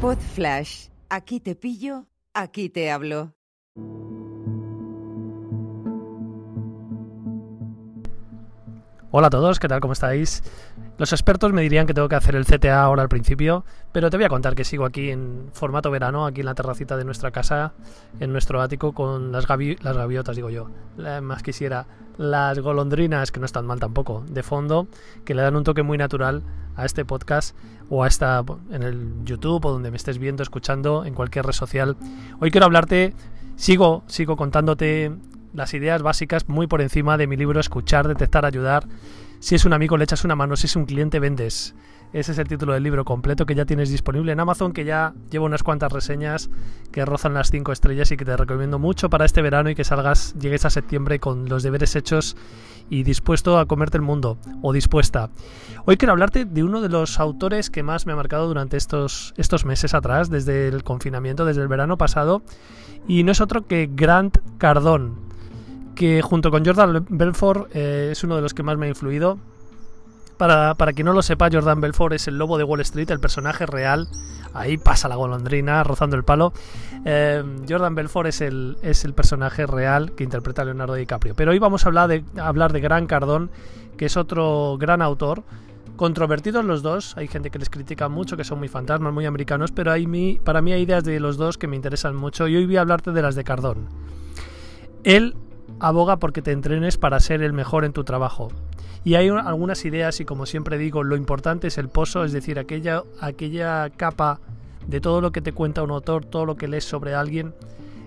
Pod Flash. Aquí te pillo, aquí te hablo. Hola a todos, ¿qué tal? ¿Cómo estáis? Los expertos me dirían que tengo que hacer el CTA ahora al principio, pero te voy a contar que sigo aquí en formato verano, aquí en la terracita de nuestra casa, en nuestro ático, con las, gaviotas, digo yo. más quisiera, las golondrinas, que no están mal tampoco, de fondo, que le dan un toque muy natural a este podcast o a esta en el YouTube o donde me estés viendo, escuchando, en cualquier red social. Hoy quiero hablarte, sigo, sigo contándote las ideas básicas muy por encima de mi libro Escuchar, Detectar, Ayudar. Si es un amigo le echas una mano, si es un cliente vendes. Ese es el título del libro completo que ya tienes disponible en Amazon, que ya llevo unas cuantas reseñas que rozan las 5 estrellas y que te recomiendo mucho para este verano y que salgas, llegues a septiembre con los deberes hechos y dispuesto a comerte el mundo, o dispuesta. Hoy quiero hablarte de uno de los autores que más me ha marcado durante estos, estos meses atrás, desde el confinamiento, desde el verano pasado, y no es otro que Grant Cardone que junto con Jordan Belfort eh, es uno de los que más me ha influido. Para, para, quien no lo sepa, Jordan Belfort es el lobo de Wall Street, el personaje real. Ahí pasa la golondrina rozando el palo. Eh, Jordan Belfort es el, es el personaje real que interpreta Leonardo DiCaprio. Pero hoy vamos a hablar de, hablar de Gran Cardón, que es otro gran autor. Controvertidos los dos, hay gente que les critica mucho, que son muy fantasmas, muy americanos, pero hay para mí hay ideas de los dos que me interesan mucho y hoy voy a hablarte de las de Cardón. Él aboga porque te entrenes para ser el mejor en tu trabajo. Y hay algunas ideas y como siempre digo, lo importante es el pozo, es decir, aquella, aquella capa de todo lo que te cuenta un autor, todo lo que lees sobre alguien,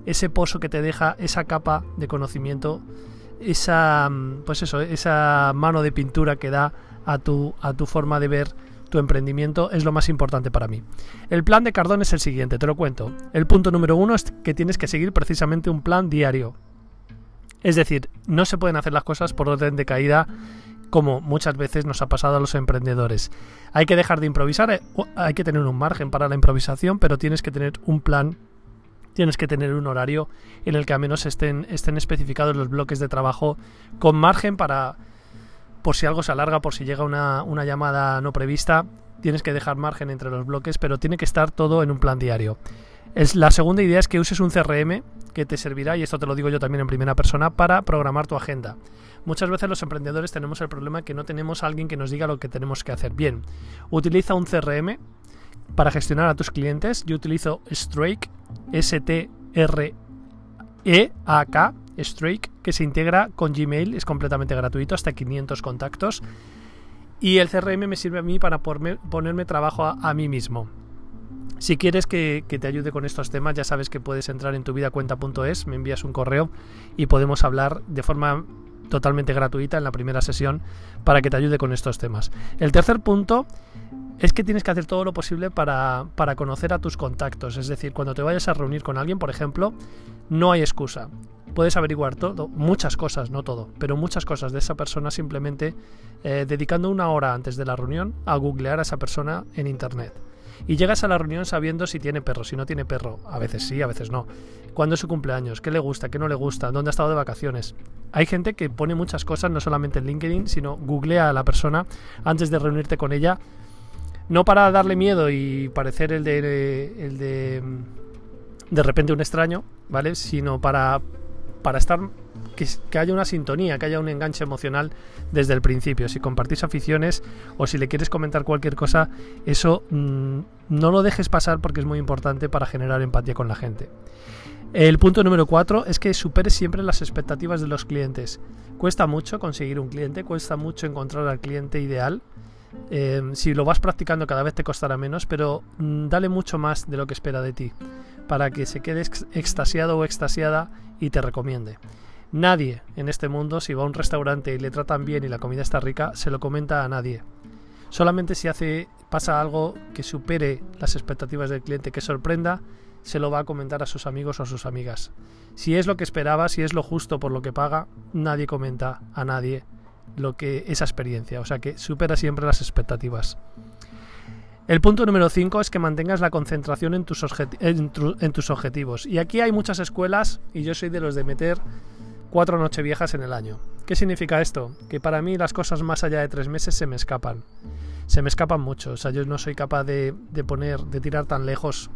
ese pozo que te deja esa capa de conocimiento, esa pues eso, esa mano de pintura que da a tu, a tu forma de ver tu emprendimiento es lo más importante para mí. El plan de Cardón es el siguiente, te lo cuento. El punto número uno es que tienes que seguir precisamente un plan diario. Es decir, no se pueden hacer las cosas por orden de caída como muchas veces nos ha pasado a los emprendedores. Hay que dejar de improvisar, eh, hay que tener un margen para la improvisación, pero tienes que tener un plan, tienes que tener un horario en el que al menos estén, estén especificados los bloques de trabajo con margen para, por si algo se alarga, por si llega una, una llamada no prevista, tienes que dejar margen entre los bloques, pero tiene que estar todo en un plan diario. Es, la segunda idea es que uses un CRM que te servirá, y esto te lo digo yo también en primera persona, para programar tu agenda. Muchas veces los emprendedores tenemos el problema que no tenemos a alguien que nos diga lo que tenemos que hacer. Bien, utiliza un CRM para gestionar a tus clientes. Yo utilizo Strike, S-T-R-E-A-K, Strike, que se integra con Gmail, es completamente gratuito, hasta 500 contactos. Y el CRM me sirve a mí para ponerme trabajo a mí mismo. Si quieres que, te ayude con estos temas, ya sabes que puedes entrar en tuvidacuenta.es, me envías un correo y podemos hablar de forma totalmente gratuita en la primera sesión para que te ayude con estos temas. El tercer punto es que tienes que hacer todo lo posible para, para, conocer a tus contactos. Es decir, cuando te vayas a reunir con alguien, por ejemplo, no hay excusa. Puedes averiguar todo, muchas cosas, no todo, pero muchas cosas de esa persona simplemente eh, dedicando una hora antes de la reunión a googlear a esa persona en Internet y llegas a la reunión sabiendo si tiene perro, si no tiene perro. A veces sí, a veces no. ¿Cuándo es su cumpleaños? ¿Qué le gusta? ¿Qué no le gusta? ¿Dónde ha estado de vacaciones? Hay gente que pone muchas cosas, no solamente en LinkedIn, sino googlea a la persona antes de reunirte con ella. No para darle miedo y parecer el de, el de de repente un extraño, ¿vale? Sino para, para estar que, haya una sintonía, que haya un enganche emocional desde el principio. Si compartís aficiones o si le quieres comentar cualquier cosa, eso mm, no lo dejes pasar porque es muy importante para generar empatía con la gente. El punto número cuatro es que superes siempre las expectativas de los clientes. Cuesta mucho conseguir un cliente, cuesta mucho encontrar al cliente ideal. Eh, si lo vas practicando cada vez te costará menos, pero mm, dale mucho más de lo que espera de ti para que se quede extasiado o extasiada y te recomiende. Nadie en este mundo, si va a un restaurante y le tratan bien y la comida está rica, se lo comenta a nadie. Solamente si hace pasa algo que supere las expectativas del cliente, que sorprenda, se lo va a comentar a sus amigos o a sus amigas. Si es lo que esperaba, si es lo justo por lo que paga, nadie comenta a nadie lo que esa experiencia, o sea que supera siempre las expectativas. El punto número 5 es que mantengas la concentración en tus, en tus objetivos. Y aquí hay muchas escuelas y yo soy de los de meter cuatro nocheviejas en el año. ¿Qué significa esto? Que para mí las cosas más allá de tres meses se me escapan. Se me escapan mucho. O sea, yo no soy capaz de, poner, de tirar tan lejos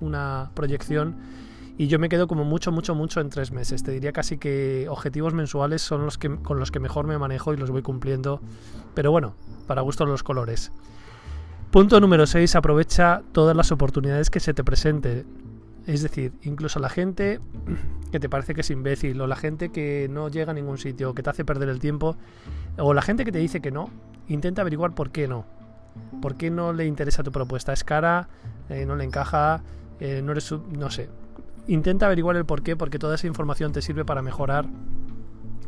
una proyección y yo me quedo como mucho, mucho, mucho en tres meses. Te diría casi que objetivos mensuales son los que, con los que mejor me manejo y los voy cumpliendo. Pero bueno, para gusto los colores. Punto número 6. Aprovecha todas las oportunidades que se te presenten. Es decir, incluso la gente que te parece que es imbécil, o la gente que no llega a ningún sitio, que te hace perder el tiempo, o la gente que te dice que no, intenta averiguar por qué no. ¿Por qué no le interesa tu propuesta? ¿Es cara? Eh, ¿No le encaja? Eh, ¿No eres No sé. Intenta averiguar el por qué, porque toda esa información te sirve para mejorar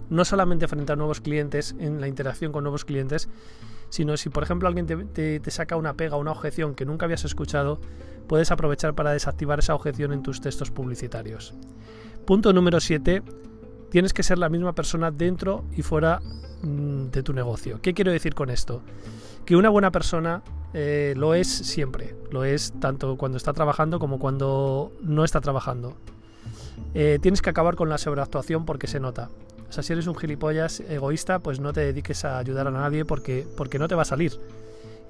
no solamente frente a nuevos clientes, en la interacción con nuevos clientes, sino si por ejemplo alguien te, te saca una pega, una objeción que nunca habías escuchado, puedes aprovechar para desactivar esa objeción en tus textos publicitarios. Punto número 7. Tienes que ser la misma persona dentro y fuera mm, de tu negocio. ¿Qué quiero decir con esto? Que una buena persona eh, lo es siempre. Lo es tanto cuando está trabajando como cuando no está trabajando. Eh, tienes que acabar con la sobreactuación porque se nota. O sea, si eres un gilipollas egoísta, pues no te dediques a ayudar a nadie porque, porque no te va a salir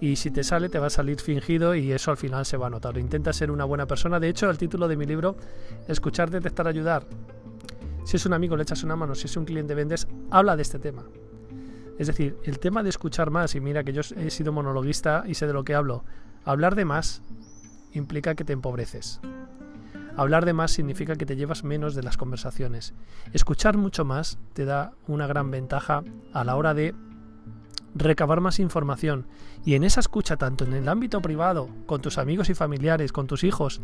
y si te sale te va a salir fingido y eso al final se va a notar. Intenta ser una buena persona. De hecho, el título de mi libro, Escuchar, detectar, ayudar. Si es un amigo le echas una mano, si es un cliente vendes, habla de este tema. Es decir, el tema de escuchar más, y mira que yo he sido monologuista y sé de lo que hablo, hablar de más implica que te empobreces. Hablar de más significa que te llevas menos de las conversaciones. Escuchar mucho más te da una gran ventaja a la hora de recabar más información y en esa escucha tanto en el ámbito privado, con tus amigos y familiares, con tus hijos,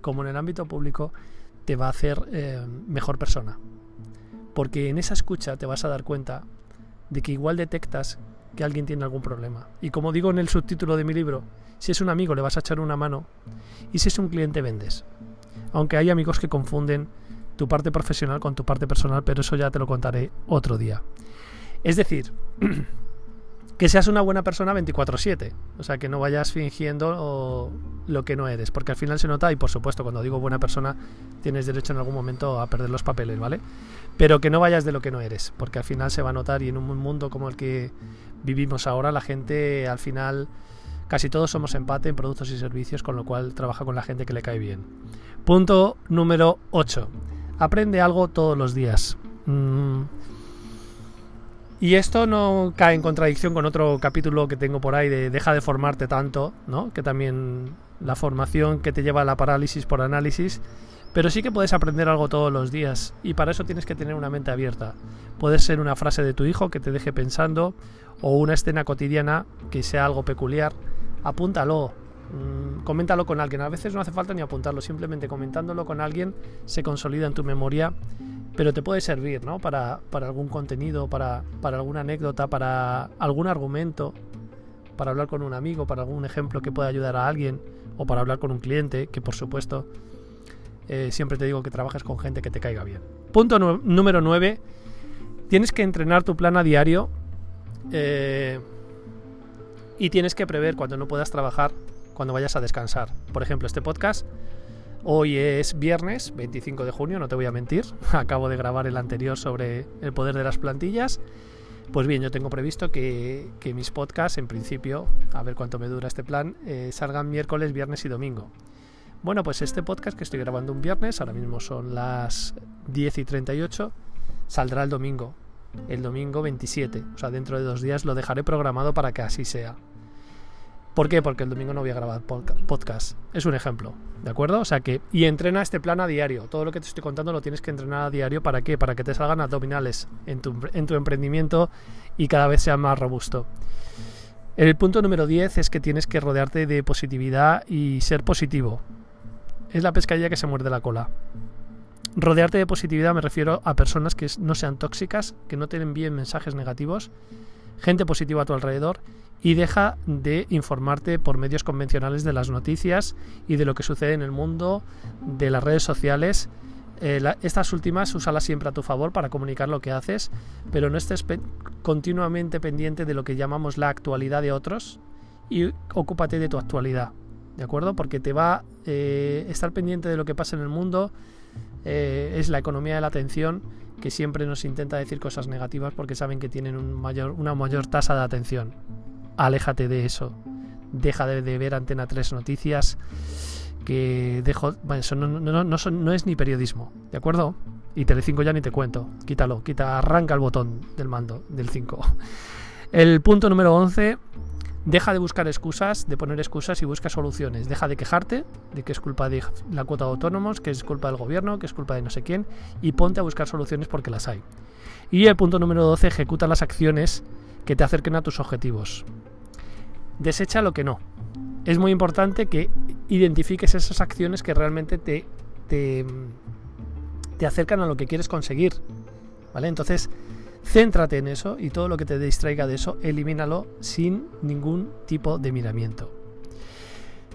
como en el ámbito público, te va a hacer eh, mejor persona. Porque en esa escucha te vas a dar cuenta de que igual detectas que alguien tiene algún problema. Y como digo en el subtítulo de mi libro, si es un amigo le vas a echar una mano y si es un cliente vendes. Aunque hay amigos que confunden tu parte profesional con tu parte personal, pero eso ya te lo contaré otro día. Es decir, que seas una buena persona 24/7, o sea, que no vayas fingiendo lo que no eres, porque al final se nota y por supuesto cuando digo buena persona tienes derecho en algún momento a perder los papeles, ¿vale? Pero que no vayas de lo que no eres, porque al final se va a notar y en un mundo como el que vivimos ahora la gente al final casi todos somos empate en productos y servicios, con lo cual trabaja con la gente que le cae bien. Punto número 8. Aprende algo todos los días. Mm, y esto no cae en contradicción con otro capítulo que tengo por ahí de deja de formarte tanto, ¿no? Que también la formación que te lleva a la parálisis por análisis, pero sí que puedes aprender algo todos los días y para eso tienes que tener una mente abierta. Puede ser una frase de tu hijo que te deje pensando o una escena cotidiana que sea algo peculiar. Apúntalo, mm, coméntalo con alguien. A veces no hace falta ni apuntarlo, simplemente comentándolo con alguien se consolida en tu memoria pero te puede servir ¿no? para, algún contenido, para, alguna anécdota, para algún argumento, para hablar con un amigo, para algún ejemplo que pueda ayudar a alguien, o para hablar con un cliente, que por supuesto eh, siempre te digo que trabajes con gente que te caiga bien. Punto número 9. Tienes que entrenar tu plan a diario eh, y tienes que prever cuando no puedas trabajar, cuando vayas a descansar. Por ejemplo, este podcast Hoy es viernes 25 de junio, no te voy a mentir. Acabo de grabar el anterior sobre el poder de las plantillas. Pues bien, yo tengo previsto que, mis podcasts, en principio, a ver cuánto me dura este plan, eh, salgan miércoles, viernes y domingo. Bueno, pues este podcast que estoy grabando un viernes, ahora mismo son las 10 y 38, saldrá el domingo, el domingo 27. O sea, dentro de dos días lo dejaré programado para que así sea. ¿Por qué? Porque el domingo no voy a grabar podcast. Es un ejemplo, ¿de acuerdo? O sea que, y entrena este plan a diario. Todo lo que te estoy contando lo tienes que entrenar a diario. ¿Para qué? Para que te salgan abdominales en tu, en tu emprendimiento y cada vez sea más robusto. El punto número 10 es que tienes que rodearte de positividad y ser positivo. Es la pescadilla que se muerde la cola. Rodearte de positividad me refiero a personas que no sean tóxicas, que no te envíen mensajes negativos, gente positiva a tu alrededor y deja de informarte por medios convencionales de las noticias y de lo que sucede en el mundo, de las redes sociales. Eh, estas últimas úsalas siempre a tu favor para comunicar lo que haces, pero no estés continuamente pendiente de lo que llamamos la actualidad de otros y ocúpate de tu actualidad, ¿de acuerdo? Porque te va eh, estar pendiente de lo que pasa en el mundo, eh, es la economía de la atención que siempre nos intenta decir cosas negativas porque saben que tienen una mayor tasa de atención. Aléjate de eso. Deja de, ver Antena 3 noticias que dejo... Bueno, eso no, es ni periodismo, ¿de acuerdo? Y Telecinco ya ni te cuento. Quítalo, quita, arranca el botón del mando del 5. El punto número 11 Deja de buscar excusas, de poner excusas y busca soluciones. Deja de quejarte de que es culpa de la cuota de autónomos, que es culpa del gobierno, que es culpa de no sé quién, y ponte a buscar soluciones porque las hay. Y el punto número 12, ejecuta las acciones que te acerquen a tus objetivos. Desecha lo que no. Es muy importante que identifiques esas acciones que realmente te, te, te acercan a lo que quieres conseguir. ¿Vale? Entonces, Céntrate en eso y todo lo que te distraiga de eso, elimínalo sin ningún tipo de miramiento.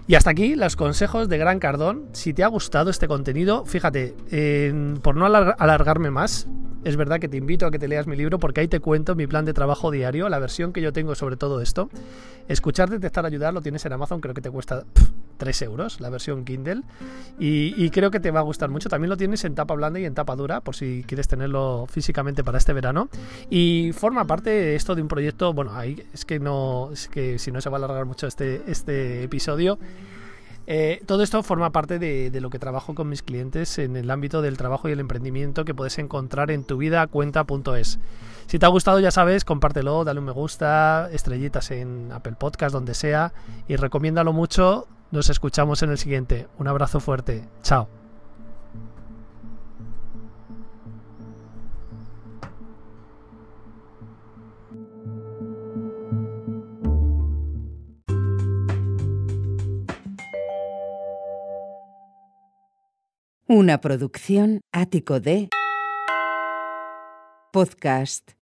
Y hasta aquí los consejos de Gran Cardón. Si te ha gustado este contenido, fíjate, por no alargarme más, es verdad que te invito a que te leas mi libro porque ahí te cuento mi plan de trabajo diario, la versión que yo tengo sobre todo esto. Escuchar, detectar, ayudar lo tienes en Amazon, creo que te cuesta 3 euros la versión Kindle y, creo que te va a gustar mucho. También lo tienes en tapa blanda y en tapa dura por si quieres tenerlo físicamente para este verano. Y forma parte esto de un proyecto, bueno, ahí es que no, es que si no se va a alargar mucho este, este episodio. Eh, todo esto forma parte de, lo que trabajo con mis clientes en el ámbito del trabajo y el emprendimiento que puedes encontrar en tu vida cuenta.es. Si te ha gustado, ya sabes, compártelo, dale un me gusta, estrellitas en Apple Podcast, donde sea, y recomiéndalo mucho. Nos escuchamos en el siguiente. Un abrazo fuerte. Chao. Una producción ático de podcast